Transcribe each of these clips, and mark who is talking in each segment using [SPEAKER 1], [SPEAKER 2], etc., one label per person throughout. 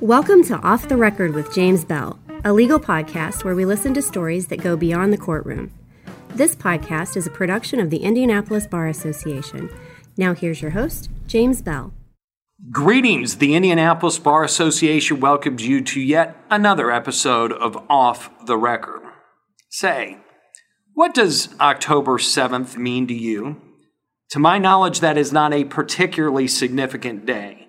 [SPEAKER 1] Welcome to Off the Record with James Bell, a legal podcast where we listen to stories that go beyond the courtroom. This podcast is a production of the Indianapolis Bar Association. Now, here's your host, James Bell.
[SPEAKER 2] Greetings. The Indianapolis Bar Association welcomes you to yet another episode of Off the Record. Say, what does October 7th mean to you? To my knowledge, that is not a particularly significant day.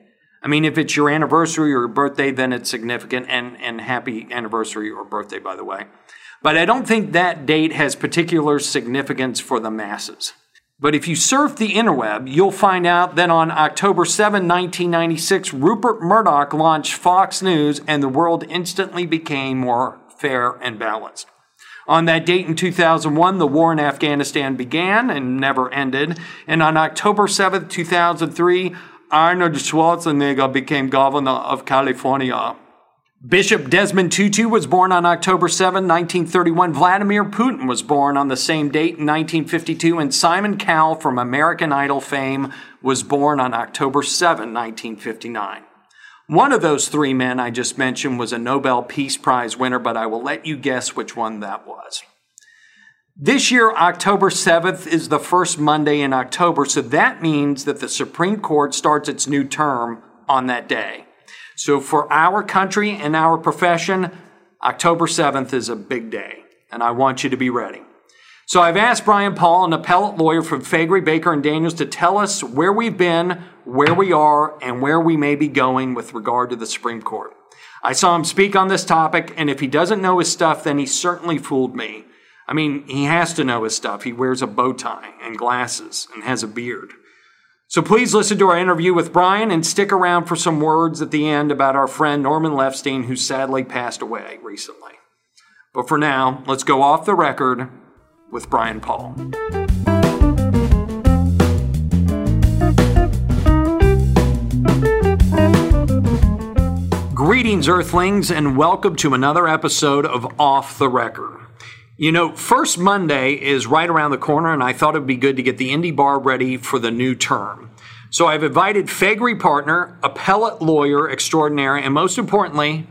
[SPEAKER 2] I mean, if it's your anniversary or your birthday, then it's significant, and, and happy anniversary or birthday, by the way. But I don't think that date has particular significance for the masses. But if you surf the interweb, you'll find out that on October 7, 1996, Rupert Murdoch launched Fox News and the world instantly became more fair and balanced. On that date in 2001, the war in Afghanistan began and never ended. And on October 7, 2003, Arnold Schwarzenegger became governor of California. Bishop Desmond Tutu was born on October 7, 1931. Vladimir Putin was born on the same date in 1952. And Simon Cowell from American Idol fame was born on October 7, 1959. One of those three men I just mentioned was a Nobel Peace Prize winner, but I will let you guess which one that was. This year, October 7th, is the first Monday in October, so that means that the Supreme Court starts its new term on that day. So for our country and our profession, October 7th is a big day, and I want you to be ready. So I've asked Brian Paul, an appellate lawyer from Faegre, Baker, and Daniels, to tell us where we've been, where we are, and where we may be going with regard to the Supreme Court. I saw him speak on this topic, and if he doesn't know his stuff, then he certainly fooled me. I mean, he has to know his stuff. He wears a bow tie and glasses and has a beard. So please listen to our interview with Brian and stick around for some words at the end about our friend Norman Lefstein, who sadly passed away recently. But for now, let's go off the record with Brian Paul. Greetings, Earthlings, and welcome to another episode of Off the Record. You know, first Monday is right around the corner, and I thought it would be good to get the Indy Bar ready for the new term. So I've invited Faegre partner, appellate lawyer extraordinaire, and most importantly,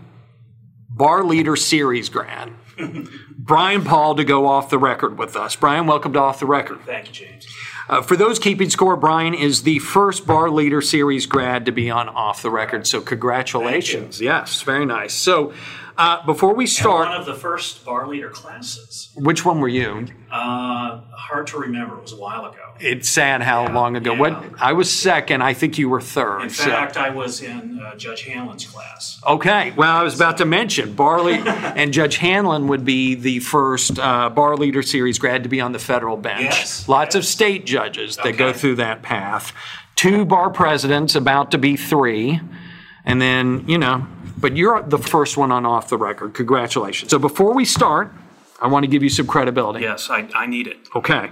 [SPEAKER 2] bar leader series grad, Brian Paul, to go off the record with us. Brian, welcome to Off the Record.
[SPEAKER 3] Thank you, James.
[SPEAKER 2] Uh, for those keeping score, Brian is the first bar leader series grad to be on Off the Record. So congratulations. Yes, very nice. So uh, before we
[SPEAKER 3] And
[SPEAKER 2] start,
[SPEAKER 3] one of the first bar leader classes.
[SPEAKER 2] which one were you?
[SPEAKER 3] Uh, hard to remember. It was a while ago.
[SPEAKER 2] It's sad how
[SPEAKER 3] Yeah,
[SPEAKER 2] long ago.
[SPEAKER 3] yeah.
[SPEAKER 2] What I was second. I think you were third.
[SPEAKER 3] In
[SPEAKER 2] so-
[SPEAKER 3] fact, I was in uh, Judge Hanlon's class.
[SPEAKER 2] Okay. Well, I was about to mention Barley and Judge Hanlon would be the first uh, bar leader series grad to be on the federal bench.
[SPEAKER 3] Yes,
[SPEAKER 2] Lots of state judges that go through that path. Two bar presidents, about to be three, and then you know. But you're the first one on off the record. Congratulations. So before we start, I want to give you some credibility.
[SPEAKER 3] Yes, I, I need it.
[SPEAKER 2] Okay.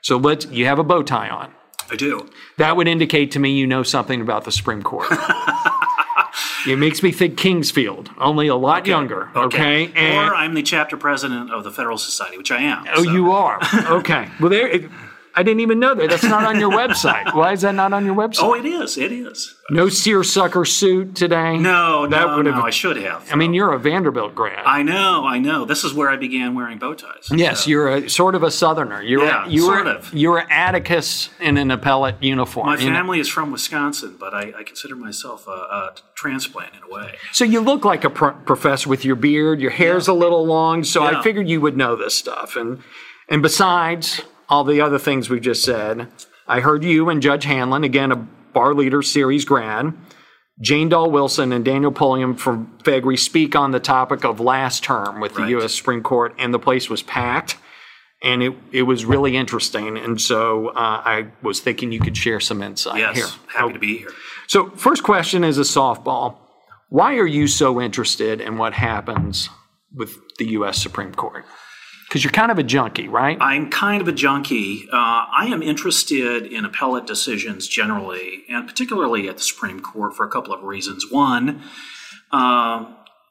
[SPEAKER 2] So let's. You have a bow tie on.
[SPEAKER 3] I do.
[SPEAKER 2] That would indicate to me you know something about the Supreme Court. it makes me think Kingsfield, only a lot younger. Okay.
[SPEAKER 3] or I'm the chapter president of the Federal Society, which I am.
[SPEAKER 2] oh,
[SPEAKER 3] so-
[SPEAKER 2] you are. Okay. Well, there. I didn't even know that. That's not on your website. Why is that not on your website?
[SPEAKER 3] Oh, it is. It is.
[SPEAKER 2] no seersucker suit today.
[SPEAKER 3] No,
[SPEAKER 2] that
[SPEAKER 3] no,
[SPEAKER 2] would
[SPEAKER 3] no.
[SPEAKER 2] have.
[SPEAKER 3] I should have.
[SPEAKER 2] I mean, you're a Vanderbilt grad.
[SPEAKER 3] I know, I know. This is where I began wearing bow ties.
[SPEAKER 2] yes,
[SPEAKER 3] So,
[SPEAKER 2] you're a sort of a Southerner. You're
[SPEAKER 3] Yeah,
[SPEAKER 2] you
[SPEAKER 3] sort
[SPEAKER 2] were
[SPEAKER 3] of.
[SPEAKER 2] you were Atticus in an appellate uniform.
[SPEAKER 3] My
[SPEAKER 2] you know?
[SPEAKER 3] family is from Wisconsin, but I, I consider myself a, a transplant in a way.
[SPEAKER 2] So you look like a pro- professor with your beard. Your hair's a little long, so I figured you would know this stuff. And and besides all the other things we've just said, I heard you and Judge Hanlon, again a bar leader series grad, Jane Dall Wilson and Daniel Pulliam from Faegre speak on the topic of last term with the
[SPEAKER 3] Right.
[SPEAKER 2] U.S. Supreme Court, and the place was packed. And it, it was really interesting. And so uh, I was thinking you could share some insight
[SPEAKER 3] Yes,
[SPEAKER 2] here.
[SPEAKER 3] happy to be here.
[SPEAKER 2] So, first question is a softball. Why are you so interested in what happens with the U.S. Supreme Court? Because you're kind of a junkie, right?
[SPEAKER 3] I'm kind of a junkie. Uh, I am interested in appellate decisions generally, and particularly at the Supreme Court for a couple of reasons. One,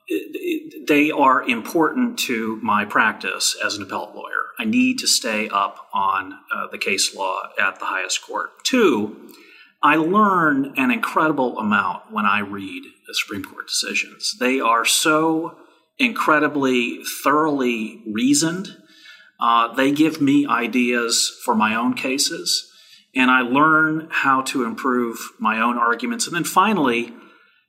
[SPEAKER 3] it- they are important to my practice as an appellate lawyer. I need to stay up on uh, the case law at the highest court. Two, I learn an incredible amount when I read the Supreme Court decisions. They are so incredibly thoroughly reasoned. Uh, they give me ideas for my own cases, and I learn how to improve my own arguments. And then finally,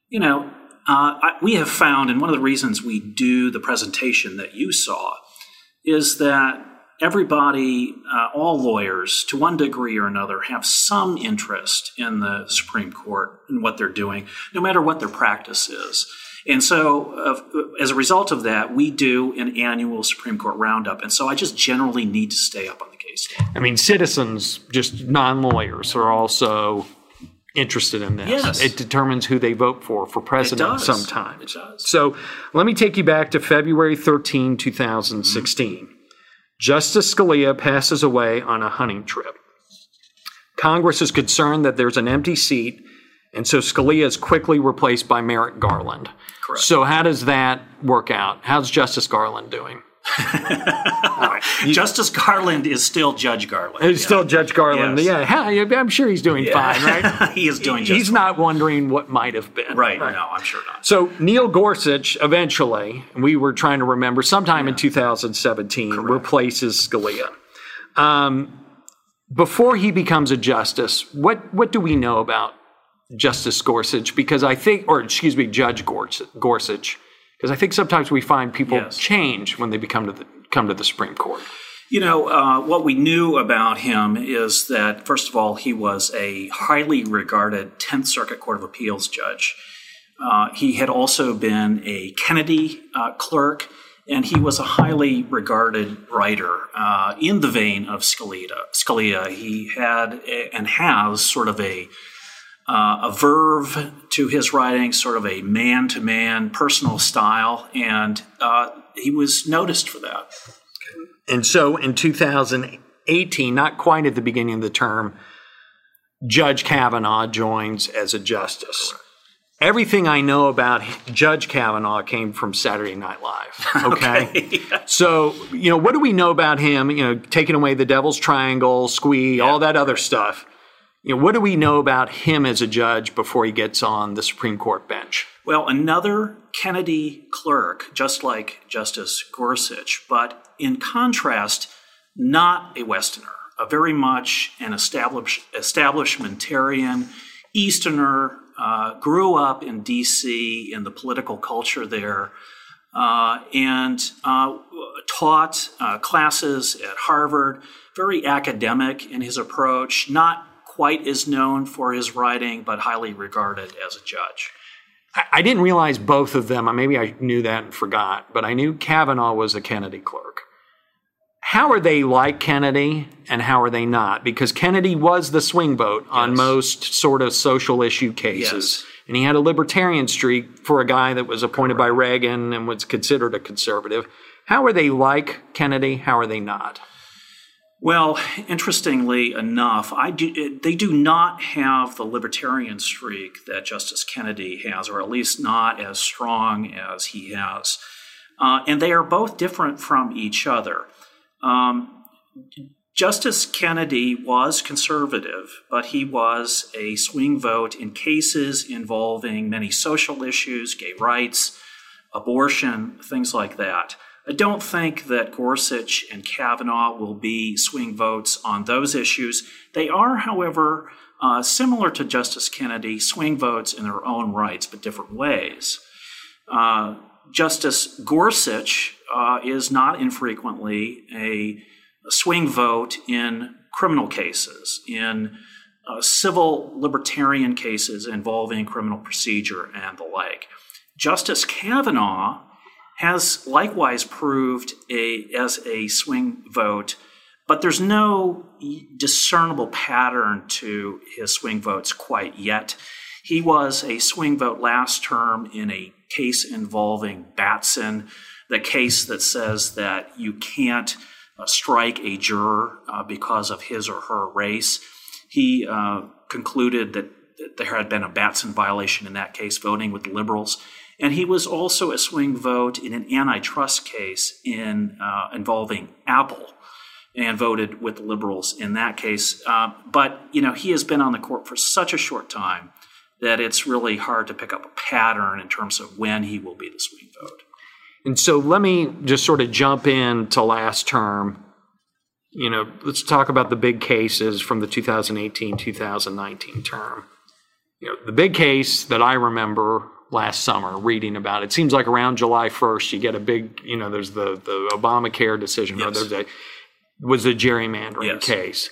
[SPEAKER 3] you know, uh, I, we have found, and one of the reasons we do the presentation that you saw is that everybody, uh, all lawyers, to one degree or another, have some interest in the Supreme Court and what they're doing, no matter what their practice is. And so, uh, as a result of that, we do an annual Supreme Court roundup. And so, I just generally need to stay up on the case.
[SPEAKER 2] I mean, citizens, just non lawyers, are also interested in this.
[SPEAKER 3] Yes.
[SPEAKER 2] It determines who they vote for for president sometimes.
[SPEAKER 3] It does.
[SPEAKER 2] So let me take you back to February 13, 2016.
[SPEAKER 3] Mm-hmm.
[SPEAKER 2] Justice Scalia passes away on a hunting trip. Congress is concerned that there's an empty seat, and so Scalia is quickly replaced by Merrick Garland.
[SPEAKER 3] Correct.
[SPEAKER 2] So, how does that work out? How's Justice Garland doing?
[SPEAKER 3] Justice Garland is still Judge Garland.
[SPEAKER 2] It's still Judge Garland.
[SPEAKER 3] Yes.
[SPEAKER 2] Yeah, I'm sure he's doing fine, right?
[SPEAKER 3] he is doing just
[SPEAKER 2] He's not wondering what might have been.
[SPEAKER 3] right. No, I'm sure not.
[SPEAKER 2] So Neil Gorsuch eventually, we were trying to remember, sometime in 2017, replaces Scalia. Um, before he becomes a justice, what what do we know about Justice Gorsuch? Because I think, or excuse me, Judge Gorsuch, because I think sometimes we find people
[SPEAKER 3] Yes.
[SPEAKER 2] change when they become to the come to the Supreme Court.
[SPEAKER 3] You know, uh, what we knew about him is that, first of all, he was a highly regarded 10th Circuit Court of Appeals judge. Uh, he had also been a Kennedy uh, clerk, and he was a highly regarded writer uh, in the vein of Scalia. Scalia, he had a, and has sort of a uh, a verve to his writing, sort of a man to man personal style, and uh, he was noticed for that.
[SPEAKER 2] And so in 2018, not quite at the beginning of the term, Judge Kavanaugh joins as a justice. Everything I know about Judge Kavanaugh came from Saturday Night Live. Okay. So, you know, what do we know about him? You know, taking away the Devil's Triangle, Squi, all that other stuff. You know, what do we know about him as a judge before he gets on the Supreme Court bench?
[SPEAKER 3] Well, another Kennedy clerk, just like Justice Gorsuch, but in contrast, not a Westerner, a very much an establish, establishmentarian Easterner, uh, grew up in D.C. in the political culture there, uh, and uh, taught uh, classes at Harvard. Very academic in his approach, not quite as known for his writing, but highly regarded as a judge.
[SPEAKER 2] I- I didn't realize both of them. Maybe I knew that and forgot, but I knew Kavanaugh was a Kennedy clerk. How are they like Kennedy and how are they not? Because Kennedy was the swing vote on
[SPEAKER 3] Yes.
[SPEAKER 2] most sort of social issue cases. And he had a libertarian streak for a guy that was appointed by Reagan and was considered a conservative. How are they like Kennedy? How are they not?
[SPEAKER 3] Well, interestingly enough, I do, they do not have the libertarian streak that Justice Kennedy has, or at least not as strong as he has. Uh, and they are both different from each other. Um, Justice Kennedy was conservative, but he was a swing vote in cases involving many social issues, gay rights, abortion, things like that. I don't think that Gorsuch and Kavanaugh will be swing votes on those issues. They are, however, uh, similar to Justice Kennedy, swing votes in their own rights, but different ways. Uh, Justice Gorsuch uh, is not infrequently a, a swing vote in criminal cases, in uh, civil libertarian cases involving criminal procedure and the like. Justice Kavanaugh has likewise proved a, as a swing vote, but there's no discernible pattern to his swing votes quite yet. He was a swing vote last term in a case involving Batson, the case that says that you can't uh, strike a juror uh, because of his or her race. He uh, concluded that, there had been a Batson violation in that case, voting with liberals. And he was also a swing vote in an antitrust case in uh, involving Apple. and voted with the liberals in that case. Uh, but you know, he has been on the court for such a short time that it's really hard to pick up a pattern in terms of when he will be the swing vote.
[SPEAKER 2] And so let me just sort of jump in to last term. You know, let's talk about the big cases from the 2018 2019 term. You know, the big case that I remember last summer reading about it it. seems like around July 1st you get a big, you know, there's the the Obamacare decision
[SPEAKER 3] Yes.
[SPEAKER 2] or there's a was a gerrymandering
[SPEAKER 3] Yes.
[SPEAKER 2] case.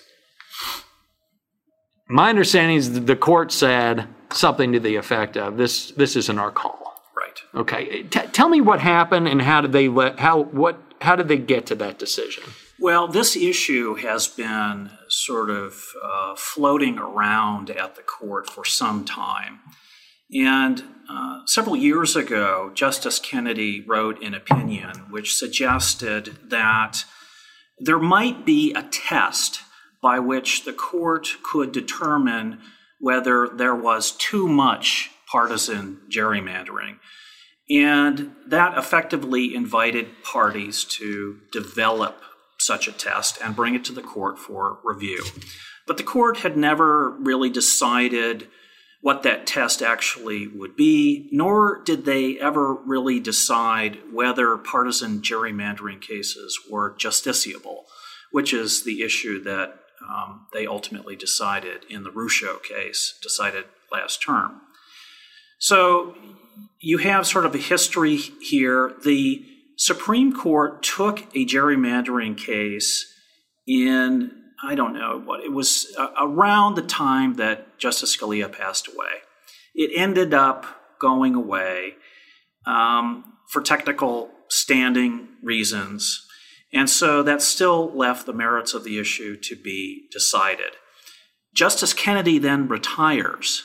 [SPEAKER 2] My understanding is the court said something to the effect of this this isn't our call.
[SPEAKER 3] Right.
[SPEAKER 2] Okay, T- tell me what happened and how did they let how what how did they get to that decision?
[SPEAKER 3] Well, this issue has been sort of uh, floating around at the court for some time. And uh, several years ago, Justice Kennedy wrote an opinion which suggested that there might be a test by which the court could determine whether there was too much partisan gerrymandering. And that effectively invited parties to develop such a test and bring it to the court for review. But the court had never really decided what that test actually would be, nor did they ever really decide whether partisan gerrymandering cases were justiciable, which is the issue that um, they ultimately decided in the Rucho case, decided last term. So you have sort of a history here. The Supreme Court took a gerrymandering case in, I don't know what, it was uh, around the time that Justice Scalia passed away. It ended up going away um, for technical standing reasons. And so that still left the merits of the issue to be decided. Justice Kennedy then retires.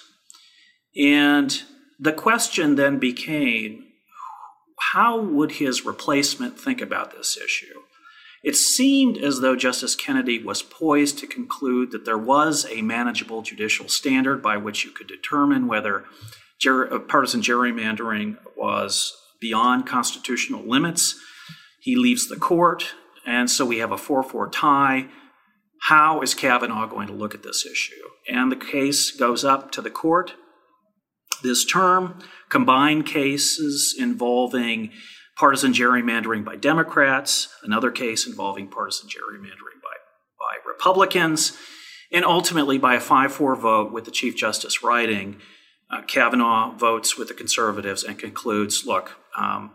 [SPEAKER 3] And the question then became how would his replacement think about this issue? It seemed as though Justice Kennedy was poised to conclude that there was a manageable judicial standard by which you could determine whether ger- uh, partisan gerrymandering was beyond constitutional limits. He leaves the court, and so we have a 4 4 tie. How is Kavanaugh going to look at this issue? And the case goes up to the court this term, combined cases involving partisan gerrymandering by Democrats, another case involving partisan gerrymandering by, by Republicans, and ultimately by a 5 4 vote with the Chief Justice writing, uh, Kavanaugh votes with the conservatives and concludes look, um,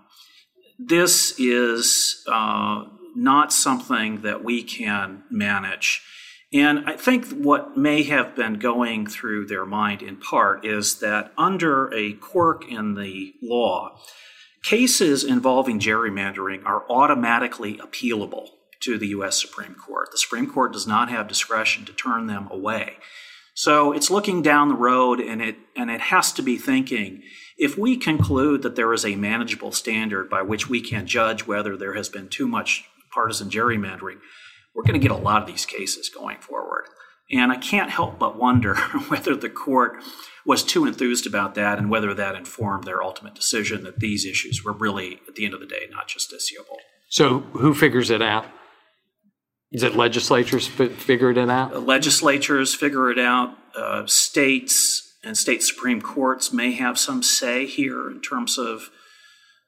[SPEAKER 3] this is uh, not something that we can manage. And I think what may have been going through their mind in part is that under a quirk in the law, cases involving gerrymandering are automatically appealable to the U.S. Supreme Court. The Supreme Court does not have discretion to turn them away. So it's looking down the road and it, and it has to be thinking if we conclude that there is a manageable standard by which we can judge whether there has been too much partisan gerrymandering, we're going to get a lot of these cases going forward. And I can't help but wonder whether the court was too enthused about that and whether that informed their ultimate decision that these issues were really, at the end of the day, not justiciable.
[SPEAKER 2] So who figures it out? Is it legislatures fi- figured it out?
[SPEAKER 3] legislatures figure it out. Uh, states and state supreme courts may have some say here in terms of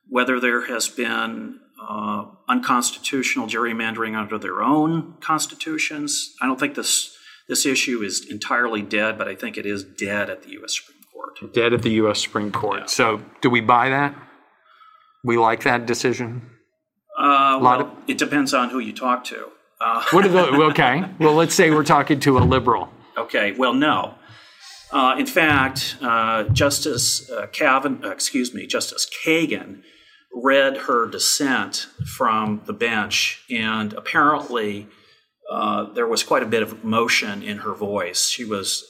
[SPEAKER 3] whether there has been uh, unconstitutional gerrymandering under their own constitutions. I don't think this this issue is entirely dead, but I think it is dead at the U.S. Supreme Court.
[SPEAKER 2] Dead at the U.S. Supreme Court.
[SPEAKER 3] Yeah.
[SPEAKER 2] So do we buy that? We like that decision.
[SPEAKER 3] Uh,
[SPEAKER 2] lot
[SPEAKER 3] well, it depends on who you talk to. Uh,
[SPEAKER 2] What are the okay? Well, let's say we're talking to a liberal.
[SPEAKER 3] Okay, well, no. Uh, in fact, uh, Justice uh, Cavan, uh, excuse me, Justice Kagan read her dissent from the bench, and apparently uh, there was quite a bit of emotion in her voice. She was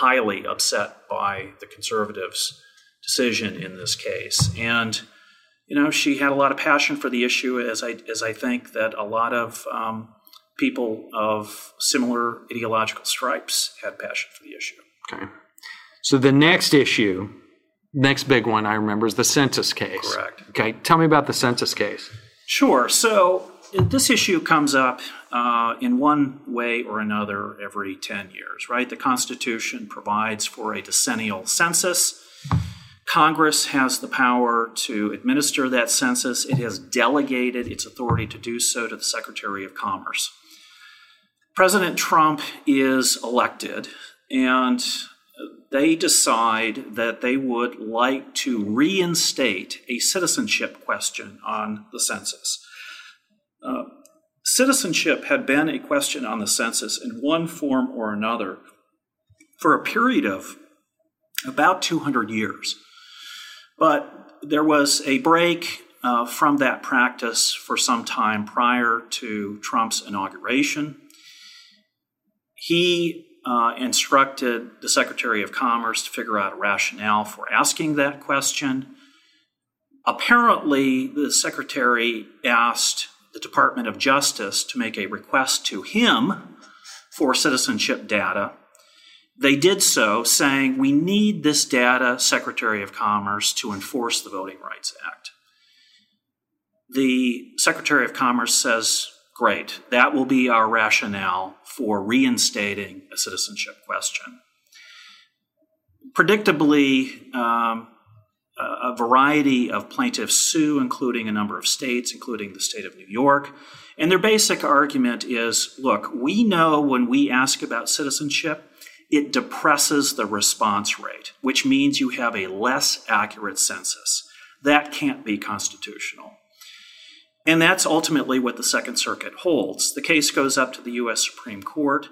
[SPEAKER 3] highly upset by the conservatives' decision in this case, and you know she had a lot of passion for the issue, as I as I think that a lot of um, people of similar ideological stripes had passion for the issue.
[SPEAKER 2] Okay. So the next issue, next big one I remember is the census case.
[SPEAKER 3] Correct.
[SPEAKER 2] Okay. Tell me about the census case.
[SPEAKER 3] Sure. So this issue comes up uh, in one way or another every 10 years, right? The Constitution provides for a decennial census. Congress has the power to administer that census. It has delegated its authority to do so to the Secretary of Commerce. President Trump is elected, and they decide that they would like to reinstate a citizenship question on the census. Citizenship had been a question on the census in one form or another for a period of about 200 years. But there was a break uh, from that practice for some time prior to Trump's inauguration. He uh, instructed the Secretary of Commerce to figure out a rationale for asking that question. Apparently, the Secretary asked the Department of Justice to make a request to him for citizenship data. They did so, saying, We need this data, Secretary of Commerce, to enforce the Voting Rights Act. The Secretary of Commerce says, Great, that will be our rationale for reinstating a citizenship question. Predictably, um, a variety of plaintiffs sue, including a number of states, including the state of New York. And their basic argument is look, we know when we ask about citizenship, it depresses the response rate, which means you have a less accurate census. That can't be constitutional. And that's ultimately what the Second Circuit holds. The case goes up to the U.S. Supreme Court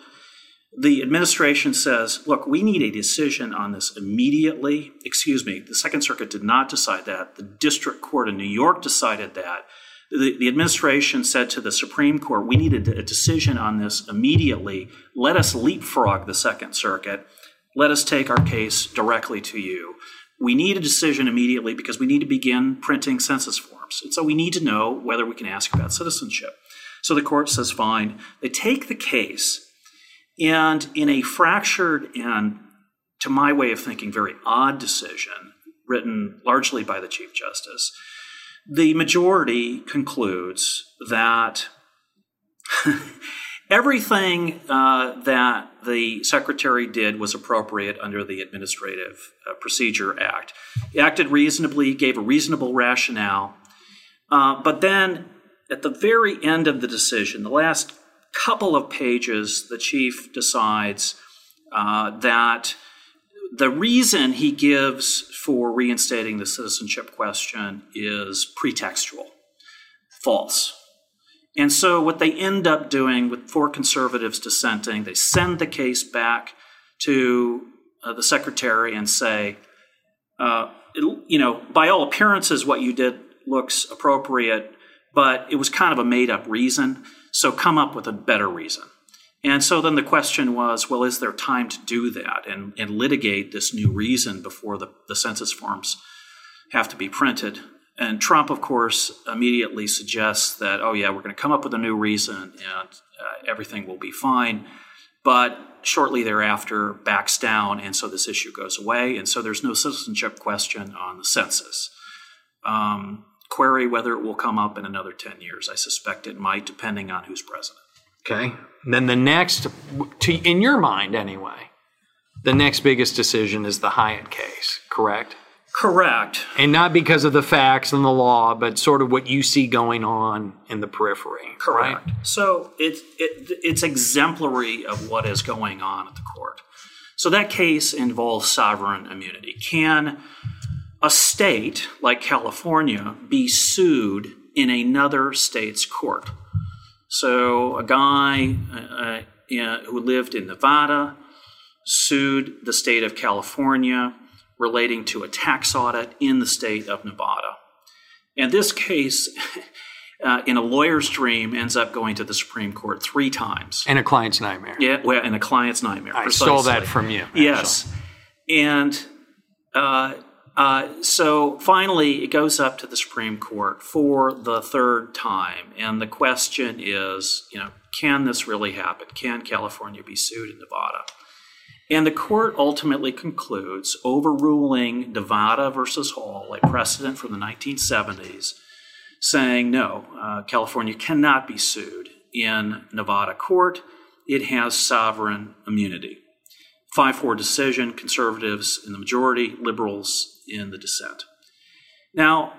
[SPEAKER 3] the administration says, look, we need a decision on this immediately. Excuse me, the Second Circuit did not decide that. The District Court in New York decided that. The, the administration said to the Supreme Court, we need a, a decision on this immediately. Let us leapfrog the Second Circuit. Let us take our case directly to you. We need a decision immediately because we need to begin printing census forms. And so we need to know whether we can ask about citizenship. So the court says, fine. They take the case and in a fractured and, to my way of thinking, very odd decision written largely by the Chief Justice, the majority concludes that everything uh, that the secretary did was appropriate under the Administrative uh, Procedure Act. He acted reasonably, gave a reasonable rationale, uh, but then at the very end of the decision, the last couple of pages, the chief decides uh, that the reason he gives for reinstating the citizenship question is pretextual, false. And so, what they end up doing with four conservatives dissenting, they send the case back to uh, the secretary and say, uh, it, you know, by all appearances, what you did looks appropriate, but it was kind of a made up reason. So come up with a better reason. And so then the question was well, is there time to do that and, and litigate this new reason before the, the census forms have to be printed? And Trump, of course, immediately suggests that, oh, yeah, we're going to come up with a new reason and uh, everything will be fine. But shortly thereafter, backs down, and so this issue goes away. And so there's no citizenship question on the census. Um, query whether it will come up in another 10 years. I suspect it might, depending on who's president.
[SPEAKER 2] Okay. And then the next, to, in your mind anyway, the next biggest decision is the Hyatt case, correct?
[SPEAKER 3] Correct.
[SPEAKER 2] And not because of the facts and the law, but sort of what you see going on in the periphery.
[SPEAKER 3] Correct.
[SPEAKER 2] Right?
[SPEAKER 3] So it, it, it's exemplary of what is going on at the court. So that case involves sovereign immunity. Can a state like California be sued in another state's court. So a guy uh, uh, who lived in Nevada sued the state of California relating to a tax audit in the state of Nevada. And this case, uh, in a lawyer's dream, ends up going to the Supreme Court three times.
[SPEAKER 2] And a client's nightmare.
[SPEAKER 3] Yeah, well, and a client's nightmare.
[SPEAKER 2] I precisely. stole that from you.
[SPEAKER 3] Actually. Yes. And uh, uh, so finally, it goes up to the Supreme Court for the third time, and the question is, you know, can this really happen? Can California be sued in Nevada? And the court ultimately concludes, overruling Nevada versus Hall, a precedent from the 1970s, saying no, uh, California cannot be sued in Nevada court, it has sovereign immunity. 5 4 decision, conservatives in the majority, liberals in the dissent. Now,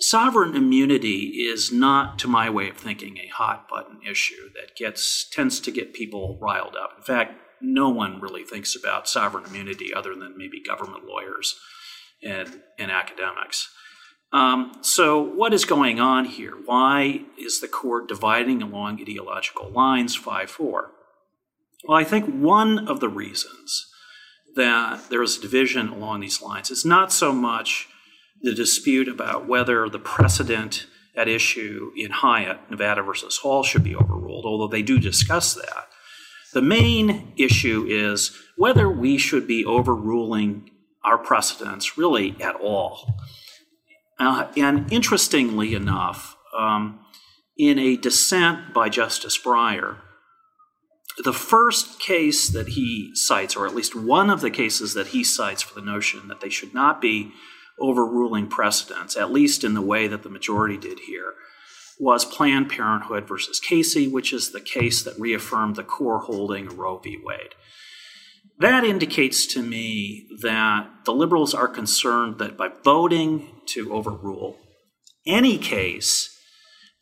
[SPEAKER 3] sovereign immunity is not, to my way of thinking, a hot button issue that gets tends to get people riled up. In fact, no one really thinks about sovereign immunity other than maybe government lawyers and, and academics. Um, so, what is going on here? Why is the court dividing along ideological lines 5 4? Well, I think one of the reasons that there is a division along these lines It's not so much the dispute about whether the precedent at issue in Hyatt, Nevada versus Hall, should be overruled, although they do discuss that. The main issue is whether we should be overruling our precedents really at all. Uh, and interestingly enough, um, in a dissent by Justice Breyer, the first case that he cites, or at least one of the cases that he cites for the notion that they should not be overruling precedents, at least in the way that the majority did here, was Planned Parenthood versus Casey, which is the case that reaffirmed the core holding of Roe v. Wade. That indicates to me that the liberals are concerned that by voting to overrule any case,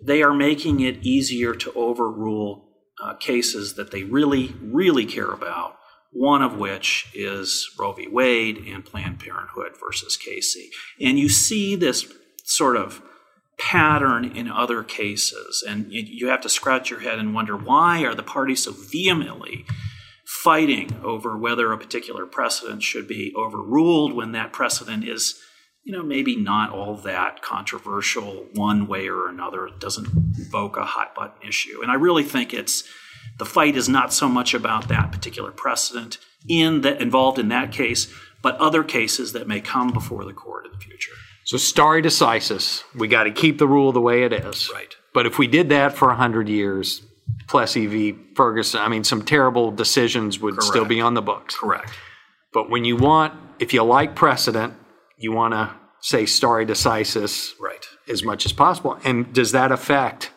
[SPEAKER 3] they are making it easier to overrule uh, cases that they really, really care about, one of which is Roe v. Wade and Planned Parenthood versus Casey. And you see this sort of pattern in other cases, and you have to scratch your head and wonder why are the parties so vehemently fighting over whether a particular precedent should be overruled when that precedent is you know, maybe not all that controversial one way or another. It doesn't evoke a hot button issue. And I really think it's the fight is not so much about that particular precedent in that involved in that case, but other cases that may come before the court in the future.
[SPEAKER 2] So stare decisis, we got to keep the rule the way it is.
[SPEAKER 3] Right.
[SPEAKER 2] But if we did that for 100 years, Plessy v. Ferguson, I mean, some terrible decisions would
[SPEAKER 3] Correct.
[SPEAKER 2] still be on the books.
[SPEAKER 3] Correct.
[SPEAKER 2] But when you want, if you like precedent, you want to say stare decisis
[SPEAKER 3] Right.
[SPEAKER 2] as much as possible. And does that affect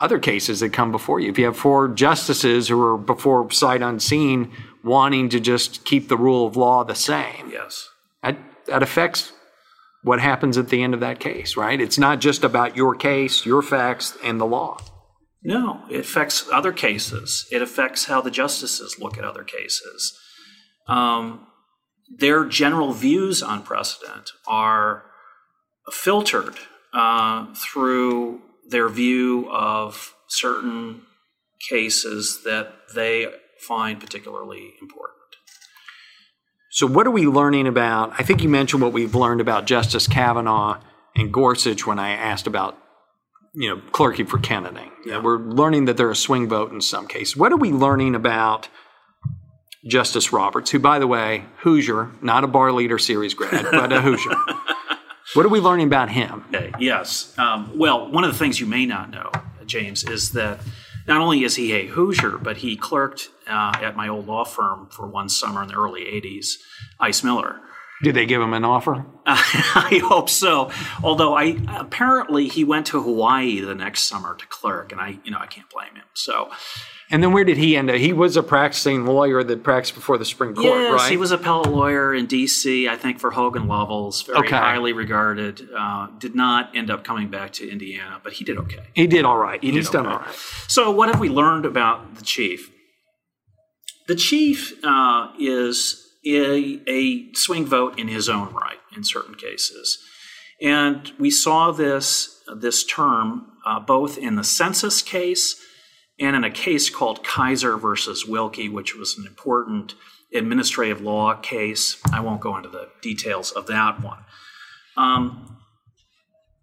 [SPEAKER 2] other cases that come before you? If you have four justices who are before sight unseen wanting to just keep the rule of law the same,
[SPEAKER 3] Yes.
[SPEAKER 2] that, that affects what happens at the end of that case, right? It's not just about your case, your facts, and the law.
[SPEAKER 3] No, it affects other cases. It affects how the justices look at other cases. Um, their general views on precedent are filtered uh, through their view of certain cases that they find particularly important.
[SPEAKER 2] So, what are we learning about? I think you mentioned what we've learned about Justice Kavanaugh and Gorsuch when I asked about, you know, clerking for Kennedy.
[SPEAKER 3] Yeah.
[SPEAKER 2] We're learning that they're a swing vote in some cases. What are we learning about Justice Roberts, who, by the way, Hoosier, not a bar leader series grad, but a Hoosier? what are we learning about him?
[SPEAKER 3] Okay, yes. Um, well, one of the things you may not know, James, is that not only is he a Hoosier, but he clerked uh, at my old law firm for one summer in the early 80s, Ice Miller.
[SPEAKER 2] Did they give him an offer?
[SPEAKER 3] I hope so. Although I apparently he went to Hawaii the next summer to clerk, and I, you know, I can't blame him. So,
[SPEAKER 2] And then where did he end up? He was a practicing lawyer that practiced before the Supreme Court,
[SPEAKER 3] yes,
[SPEAKER 2] right?
[SPEAKER 3] he was appellate lawyer in D.C. I think for Hogan Lovells, very
[SPEAKER 2] Okay.
[SPEAKER 3] highly regarded. Uh, did not end up coming back to Indiana, but he did okay.
[SPEAKER 2] He did all right.
[SPEAKER 3] He
[SPEAKER 2] He's
[SPEAKER 3] did
[SPEAKER 2] done
[SPEAKER 3] okay.
[SPEAKER 2] all right.
[SPEAKER 3] So, what have we learned about the chief? The chief uh, is a, a swing vote in his own right in certain cases, and we saw this this term uh, both in the census case and in a case called Kisor versus Wilkie, which was an important administrative law case. I won't go into the details of that one. Um,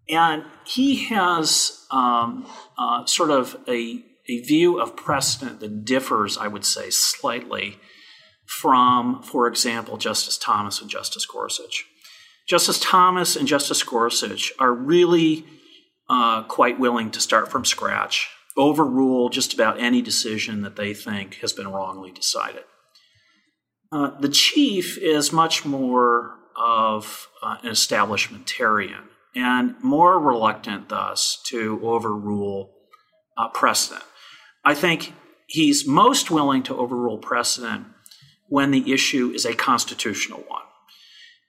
[SPEAKER 3] and he has um, uh, sort of a, a view of precedent that differs, I would say, slightly from, for example, Justice Thomas and Justice Gorsuch. Justice Thomas and Justice Gorsuch are really uh, quite willing to start from scratch, overrule just about any decision that they think has been wrongly decided. Uh, the chief is much more of uh, an establishmentarian and more reluctant, thus, to overrule uh, precedent. I think he's most willing to overrule precedent when the issue is a constitutional one.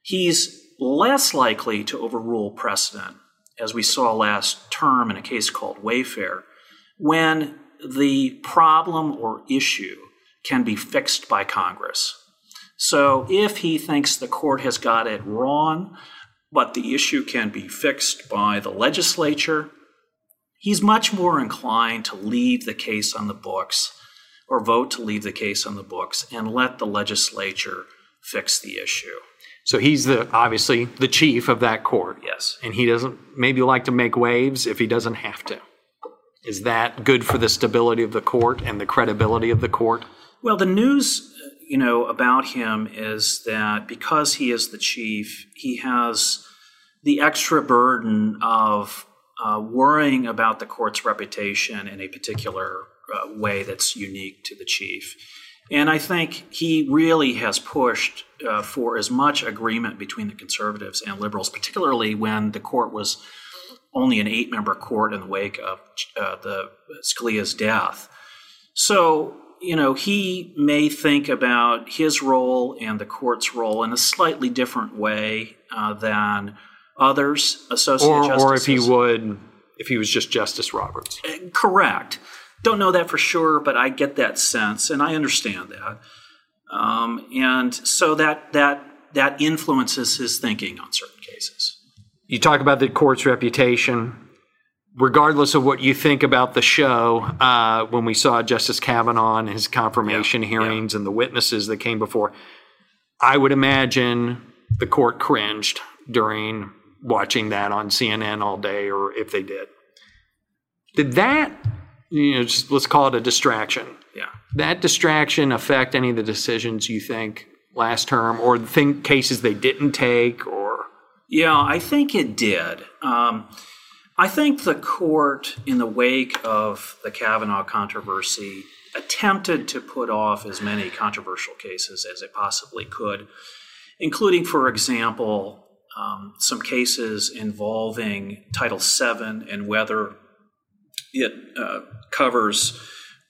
[SPEAKER 3] He's less likely to overrule precedent, as we saw last term in a case called Wayfair, when the problem or issue can be fixed by Congress. So if he thinks the court has got it wrong, but the issue can be fixed by the legislature, he's much more inclined to leave the case on the books or vote to leave the case on the books and let the legislature fix the issue.
[SPEAKER 2] So he's the obviously the chief of that court.
[SPEAKER 3] Yes.
[SPEAKER 2] And he doesn't maybe like to make waves if he doesn't have to. Is that good for the stability of the court and the credibility of the court?
[SPEAKER 3] Well, the news, you know, about him is that because he is the chief, he has the extra burden of uh, worrying about the court's reputation in a particular uh, way that's unique to the chief. And I think he really has pushed uh, for as much agreement between the conservatives and liberals, particularly when the court was only an eight member court in the wake of uh, the Scalia's death. So, you know, he may think about his role and the court's role in a slightly different way uh, than others, associate
[SPEAKER 2] or,
[SPEAKER 3] justices.
[SPEAKER 2] Or if he would, if he was just Justice Roberts.
[SPEAKER 3] Uh, correct. Don't know that for sure, but I get that sense, and I understand that. Um, and so that that that influences his thinking on certain cases.
[SPEAKER 2] You talk about the court's reputation. Regardless of what you think about the show, uh, when we saw Justice Kavanaugh and his confirmation
[SPEAKER 3] Yeah,
[SPEAKER 2] hearings and the witnesses that came before, I would imagine the court cringed during watching that on CNN all day, or if they did. Did that, you know, just let's call it a distraction.
[SPEAKER 3] Yeah.
[SPEAKER 2] That distraction affect any of the decisions you think last term, or the thing, cases they didn't take, or
[SPEAKER 3] Yeah, I think it did. Um, I think the court, in the wake of the Kavanaugh controversy, attempted to put off as many controversial cases as it possibly could, including, for example, um, some cases involving Title VII and whether it uh, covers,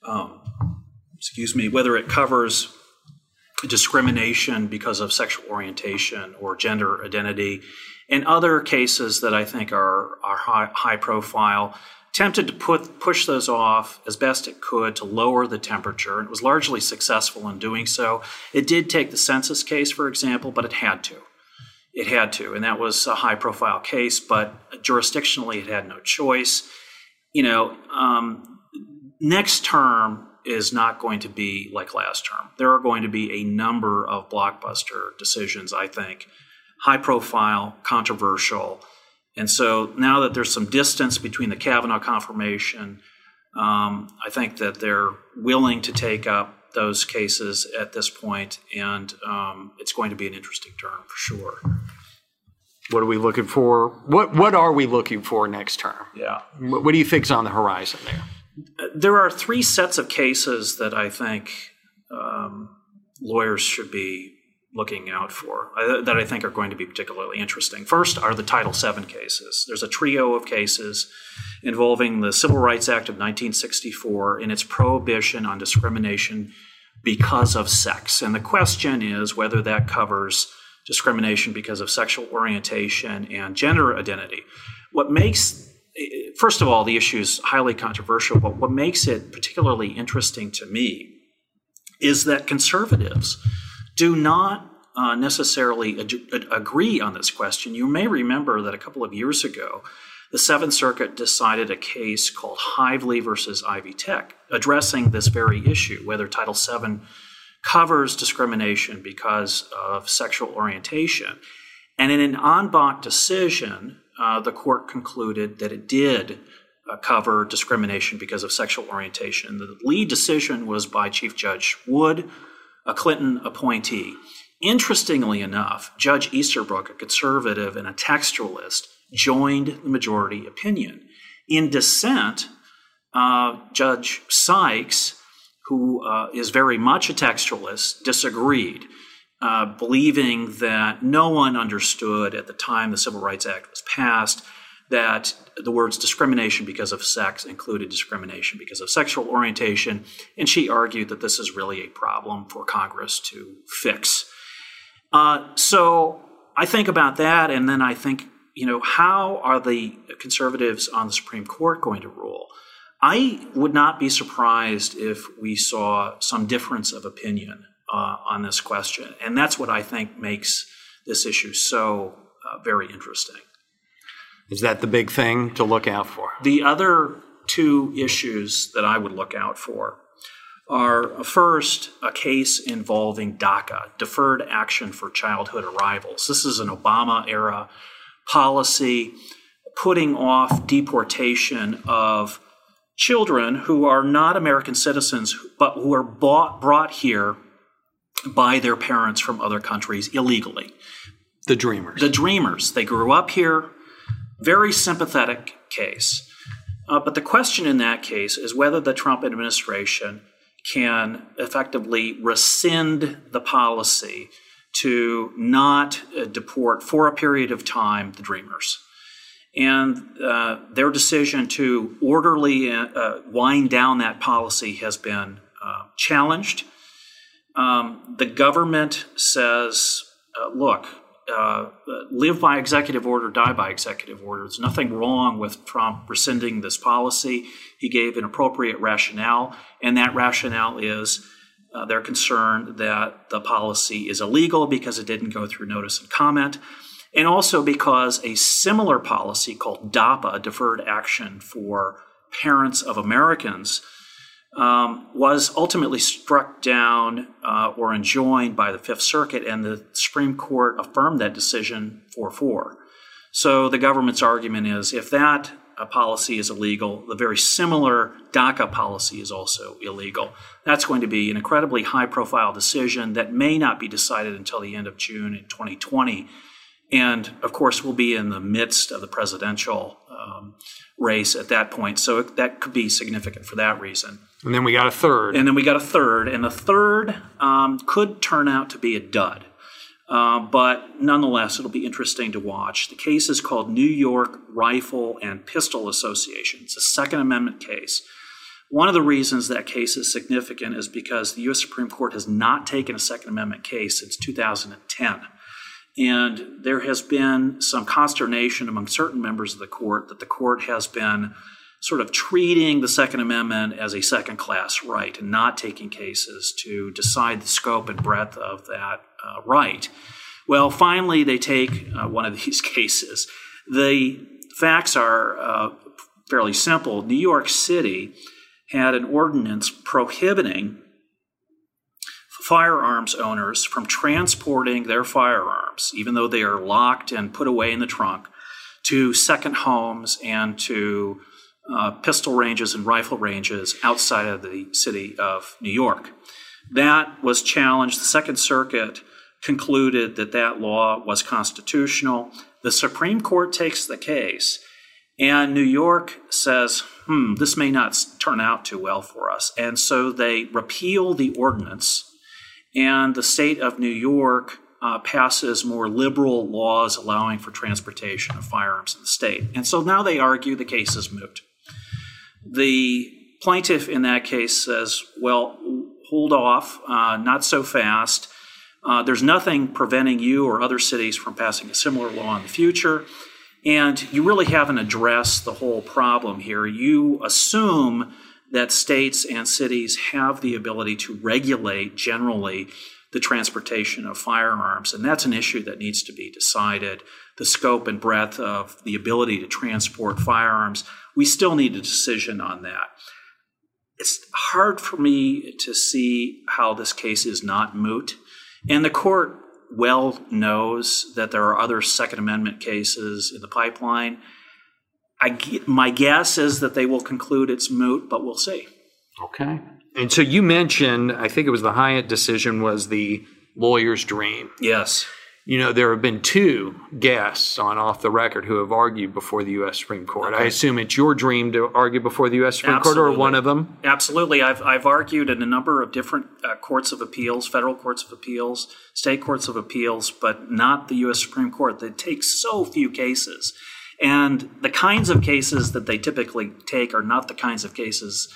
[SPEAKER 3] um, excuse me, whether it covers discrimination because of sexual orientation or gender identity, and other cases that I think are, are high, high profile. Attempted to put, push those off as best it could to lower the temperature. It was largely successful in doing so. It did take the census case, for example, but it had to. It had to, and that was a high profile case, but jurisdictionally it had no choice. You know, um, next term is not going to be like last term. There are going to be a number of blockbuster decisions, I think, high profile, controversial. And so now that there's some distance between the Kavanaugh confirmation, um, I think that they're willing to take up those cases at this point, and um, it's going to be an interesting term for sure.
[SPEAKER 2] What are we looking for? What what are we looking for next term?
[SPEAKER 3] Yeah.
[SPEAKER 2] What, what do you think's on the horizon there?
[SPEAKER 3] There are three sets of cases that I think um, lawyers should be looking out for uh, that I think are going to be particularly interesting. First are the Title VII cases. There's a trio of cases involving the Civil Rights Act of 1964 and its prohibition on discrimination because of sex. And the question is whether that covers discrimination because of sexual orientation and gender identity. What makes First of all, the issue is highly controversial, but what makes it particularly interesting to me is that conservatives do not uh, necessarily ad- agree on this question. You may remember that a couple of years ago, the Seventh Circuit decided a case called Hively versus Ivy Tech, addressing this very issue whether Title VII covers discrimination because of sexual orientation. And in an en banc decision, uh, the court concluded that it did uh, cover discrimination because of sexual orientation. The lead decision was by Chief Judge Wood, a Clinton appointee. Interestingly enough, Judge Easterbrook, a conservative and a textualist, joined the majority opinion. In dissent, uh, Judge Sykes, who uh, is very much a textualist, disagreed, uh, believing that no one understood at the time the Civil Rights Act was passed that the words discrimination because of sex included discrimination because of sexual orientation, and she argued that this is really a problem for Congress to fix. Uh, so I think about that, and then I think, you know, how are the conservatives on the Supreme Court going to rule? I would not be surprised if we saw some difference of opinion uh, on this question, and that's what I think makes this issue so uh, very interesting.
[SPEAKER 2] Is that the big thing to look out for?
[SPEAKER 3] The other two issues that I would look out for are uh, first a case involving DACA, Deferred Action for Childhood Arrivals. This is an Obama era policy putting off deportation of children who are not American citizens but who are bought, brought here by their parents from other countries illegally.
[SPEAKER 2] The Dreamers.
[SPEAKER 3] The Dreamers. They grew up here. Very sympathetic case. Uh, but the question in that case is whether the Trump administration can effectively rescind the policy to not uh, deport for a period of time the Dreamers. And uh, their decision to orderly uh, wind down that policy has been uh, challenged. Um, the government says, uh, look, uh, live by executive order, die by executive order. There's nothing wrong with Trump rescinding this policy. He gave an appropriate rationale, and that rationale is uh, concerned that the policy is illegal because it didn't go through notice and comment, and also because a similar policy called DAPA, Deferred Action for Parents of Americans, um, was ultimately struck down uh, or enjoined by the Fifth Circuit, and the Supreme Court affirmed that decision 4 4. So the government's argument is if that uh, policy is illegal, the very similar DACA policy is also illegal. That's going to be an incredibly high profile decision that may not be decided until the end of June in 2020. And of course, we'll be in the midst of the presidential um, race at that point. So that could be significant for that reason.
[SPEAKER 2] And then we got a third.
[SPEAKER 3] And then we got a third. And the third um, could turn out to be a dud. Uh, but nonetheless, it'll be interesting to watch. The case is called New York Rifle and Pistol Association. It's a Second Amendment case. One of the reasons that case is significant is because the U.S. Supreme Court has not taken a Second Amendment case since 2010. And there has been some consternation among certain members of the court that the court has been sort of treating the Second Amendment as a second class right and not taking cases to decide the scope and breadth of that uh, right. Well, finally, they take uh, one of these cases. The facts are uh, fairly simple. New York City had an ordinance prohibiting firearms owners from transporting their firearms, even though they are locked and put away in the trunk, to second homes and to uh, pistol ranges and rifle ranges outside of the city of New York. That was challenged. The Second Circuit concluded that that law was constitutional. The Supreme Court takes the case, and New York says, hmm, this may not turn out too well for us. And so they repeal the ordinance and the state of New York uh, passes more liberal laws allowing for transportation of firearms in the state. And so now they argue the case is moot. The plaintiff in that case says, well, hold off, uh, not so fast. Uh, there's nothing preventing you or other cities from passing a similar law in the future. And you really haven't addressed the whole problem here. You assume that states and cities have the ability to regulate generally the transportation of firearms. And that's an issue that needs to be decided. The scope and breadth of the ability to transport firearms, we still need a decision on that. It's hard for me to see how this case is not moot. And the court well knows that there are other Second Amendment cases in the pipeline. I, my guess is that they will conclude it's moot, but we'll see.
[SPEAKER 2] Okay. And so you mentioned, I think it was the Hyatt decision was the lawyer's dream.
[SPEAKER 3] Yes.
[SPEAKER 2] You know, there have been two guests on Off the Record who have argued before the U.S. Supreme Court. Okay. I assume it's your dream to argue before the U.S. Supreme Absolutely. Court or one of them?
[SPEAKER 3] Absolutely. I've, I've argued in a number of different uh, courts of appeals, federal courts of appeals, state courts of appeals, but not the U.S. Supreme Court. They take so few cases And the kinds of cases that they typically take are not the kinds of cases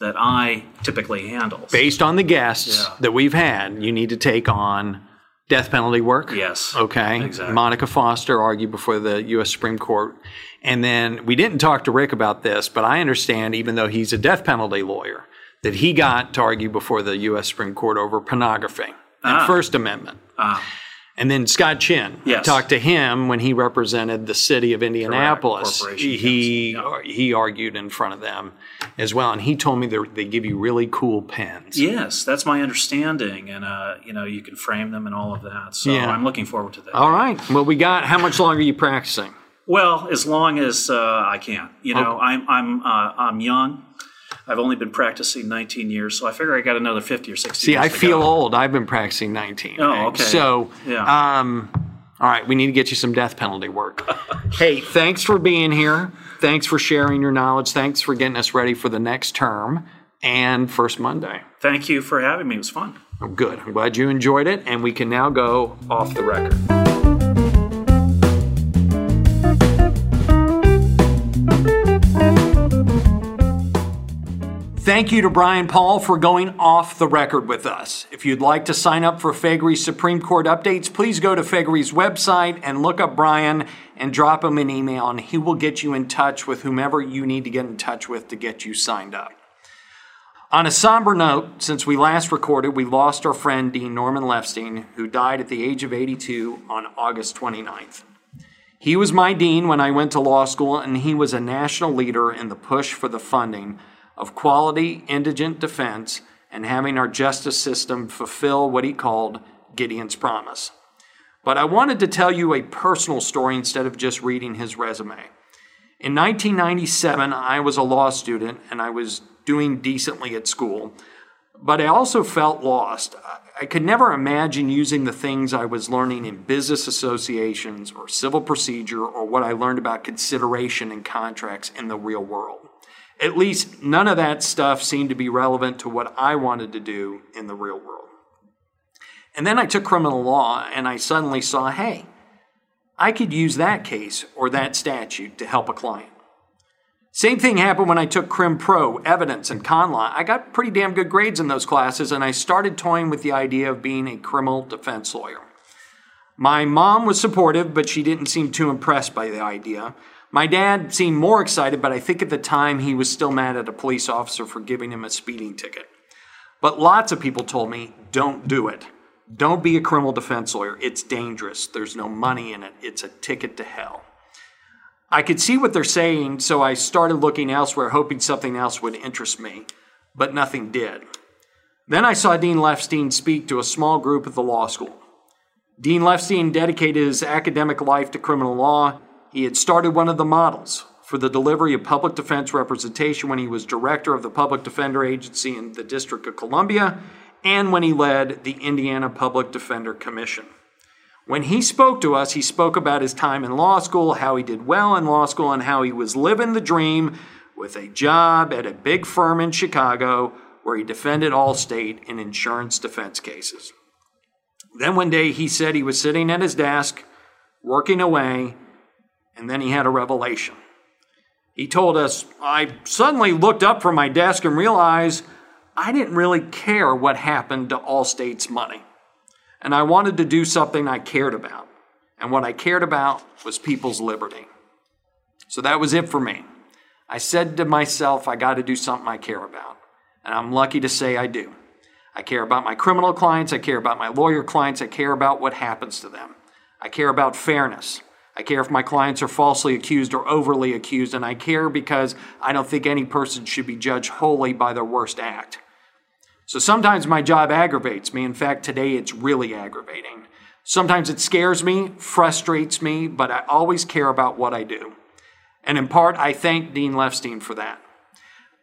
[SPEAKER 3] that I typically handle.
[SPEAKER 2] Based on the guests
[SPEAKER 3] Yeah.
[SPEAKER 2] that we've had, you need to take on death penalty work.
[SPEAKER 3] Yes.
[SPEAKER 2] Okay.
[SPEAKER 3] Exactly.
[SPEAKER 2] Monica Foster argued before the U.S. Supreme Court. And then we didn't talk to Rick about this, but I understand, even though he's a death penalty lawyer, that he got to argue before the U.S. Supreme Court over pornography and
[SPEAKER 3] Ah.
[SPEAKER 2] First Amendment.
[SPEAKER 3] Ah.
[SPEAKER 2] And then Scott Chinn, I talked to him when he represented the city of Indianapolis. He
[SPEAKER 3] Counsel,
[SPEAKER 2] he argued in front of them as well, and he told me they they give you really cool pens.
[SPEAKER 3] Yes, that's my understanding, and uh, you know you can frame them and all of that. So
[SPEAKER 2] Yeah.
[SPEAKER 3] I'm looking forward to that.
[SPEAKER 2] All right. Well, we got. How much longer are you practicing?
[SPEAKER 3] Well, as long as uh, I can. You know, I'm I'm uh, I'm young. I've only been practicing 19 years, so I figure I got another 50 or 60.
[SPEAKER 2] See,
[SPEAKER 3] years
[SPEAKER 2] I feel
[SPEAKER 3] go.
[SPEAKER 2] old. I've been practicing 19.
[SPEAKER 3] Oh,
[SPEAKER 2] right?
[SPEAKER 3] okay.
[SPEAKER 2] So,
[SPEAKER 3] Yeah.
[SPEAKER 2] um, all right, we need to get you some death penalty work. hey, thanks for being here. Thanks for sharing your knowledge. Thanks for getting us ready for the next term and first Monday.
[SPEAKER 3] Thank you for having me. It was fun.
[SPEAKER 2] Good. I'm glad you enjoyed it, and we can now go off the record. Thank you to Brian Paul for going off the record with us. If you'd like to sign up for Faegre's Supreme Court updates, please go to Faegre's website and look up Brian and drop him an email, and he will get you in touch with whomever you need to get in touch with to get you signed up. On a somber note, since we last recorded, we lost our friend Dean Norman Lefstein, who died at the age of 82 on August 29th. He was my dean when I went to law school, and he was a national leader in the push for the funding of quality indigent defense and having our justice system fulfill what he called Gideon's promise. But I wanted to tell you a personal story instead of just reading his resume. In 1997, I was a law student and I was doing decently at school, but I also felt lost. I- could never imagine using the things I was learning in business associations or civil procedure or what I learned about consideration and contracts in the real world. At least none of that stuff seemed to be relevant to what I wanted to do in the real world. And then I took criminal law and I suddenly saw hey, I could use that case or that statute to help a client. Same thing happened when I took Crim Pro, Evidence, and Con Law. I got pretty damn good grades in those classes, and I started toying with the idea of being a criminal defense lawyer. My mom was supportive, but she didn't seem too impressed by the idea. My dad seemed more excited, but I think at the time he was still mad at a police officer for giving him a speeding ticket. But lots of people told me, don't do it. Don't be a criminal defense lawyer. It's dangerous. There's no money in it. It's a ticket to hell. I could see what they're saying, so I started looking elsewhere, hoping something else would interest me, but nothing did. Then I saw Dean Lefstein speak to a small group at the law school. Dean Lefstein dedicated his academic life to criminal law. He had started one of the models for the delivery of public defense representation when he was director of the Public Defender Agency in the District of Columbia and when he led the Indiana Public Defender Commission. When he spoke to us, he spoke about his time in law school, how he did well in law school, and how he was living the dream with a job at a big firm in Chicago where he defended Allstate in insurance defense cases. Then one day he said he was sitting at his desk, working away, and then he had a revelation. He told us, I suddenly looked up from my desk and realized I didn't really care what happened to Allstate's money. And I wanted to do something I cared about. And what I cared about was people's liberty. So that was it for me. I said to myself, I got to do something I care about. And I'm lucky to say I do. I care about my criminal clients. I care about my lawyer clients. I care about what happens to them. I care about fairness. I care if my clients are falsely accused or overly accused. And I care because I don't think any person should be judged wholly by their worst act. So sometimes my job aggravates me. In fact, today it's really aggravating. Sometimes it scares me, frustrates me, but I always care about what I do. And in part, I thank Dean Lefstein for that.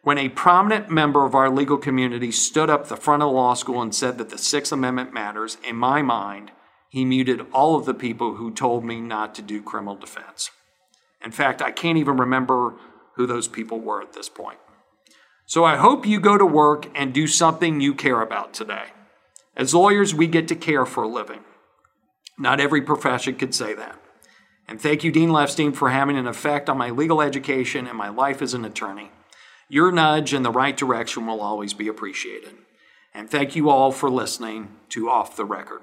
[SPEAKER 2] When a prominent member of our legal community stood up the front of the law school and said that the Sixth Amendment matters, in my mind, he muted all of the people who told me not to do criminal defense. In fact, I can't even remember who those people were at this point. So I hope you go to work and do something you care about today. As lawyers, we get to care for a living. Not every profession could say that. And thank you, Dean Lefstein, for having an effect on my legal education and my life as an attorney. Your nudge in the right direction will always be appreciated. And thank you all for listening to Off the Record.